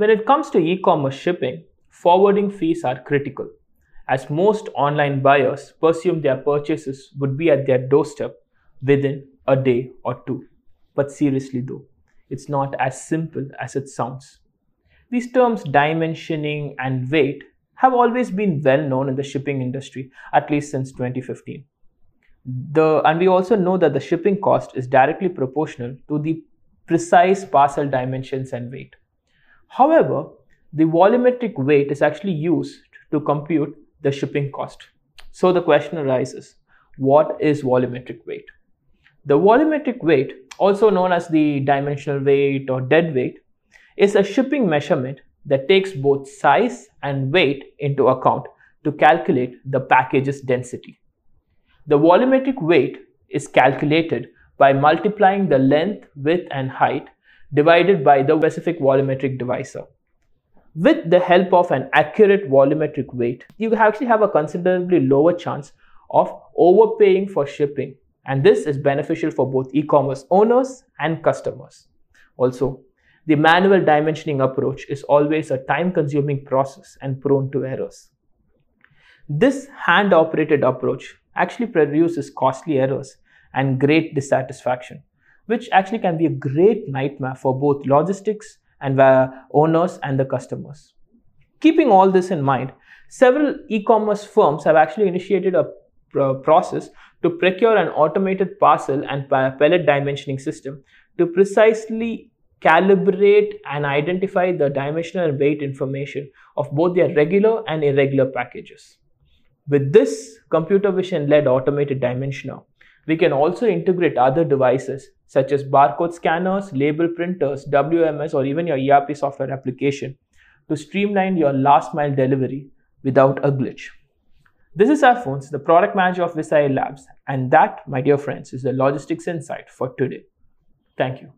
When it comes to e-commerce shipping, forwarding fees are critical as most online buyers presume their purchases would be at their doorstep within a day or two. But seriously though, it's not as simple as it sounds. These terms dimensioning and weight have always been well known in the shipping industry, at least since 2015. The, and we also know that the shipping cost is directly proportional to the precise parcel dimensions and weight. However, the volumetric weight is actually used to compute the shipping cost. So the question arises, what is volumetric weight? The volumetric weight, also known as the dimensional weight or dead weight, is a shipping measurement that takes both size and weight into account to calculate the package's density. The volumetric weight is calculated by multiplying the length, width and height divided by the specific volumetric divisor. With the help of an accurate volumetric weight, you actually have a considerably lower chance of overpaying for shipping. And this is beneficial for both e-commerce owners and customers. Also, the manual dimensioning approach is always a time-consuming process and prone to errors. This hand-operated approach actually produces costly errors and great dissatisfaction, which actually can be a great nightmare for both logistics and owners and the customers. Keeping all this in mind, several e-commerce firms have actually initiated a process to procure an automated parcel and pallet dimensioning system to precisely calibrate and identify the dimensional and weight information of both their regular and irregular packages. With this computer vision led automated dimensioner, we can also integrate other devices such as barcode scanners, label printers, WMS, or even your ERP software application to streamline your last mile delivery without a glitch. This is Alphonse, the product manager of VisAI Labs, and that, my dear friends, is the logistics insight for today. Thank you.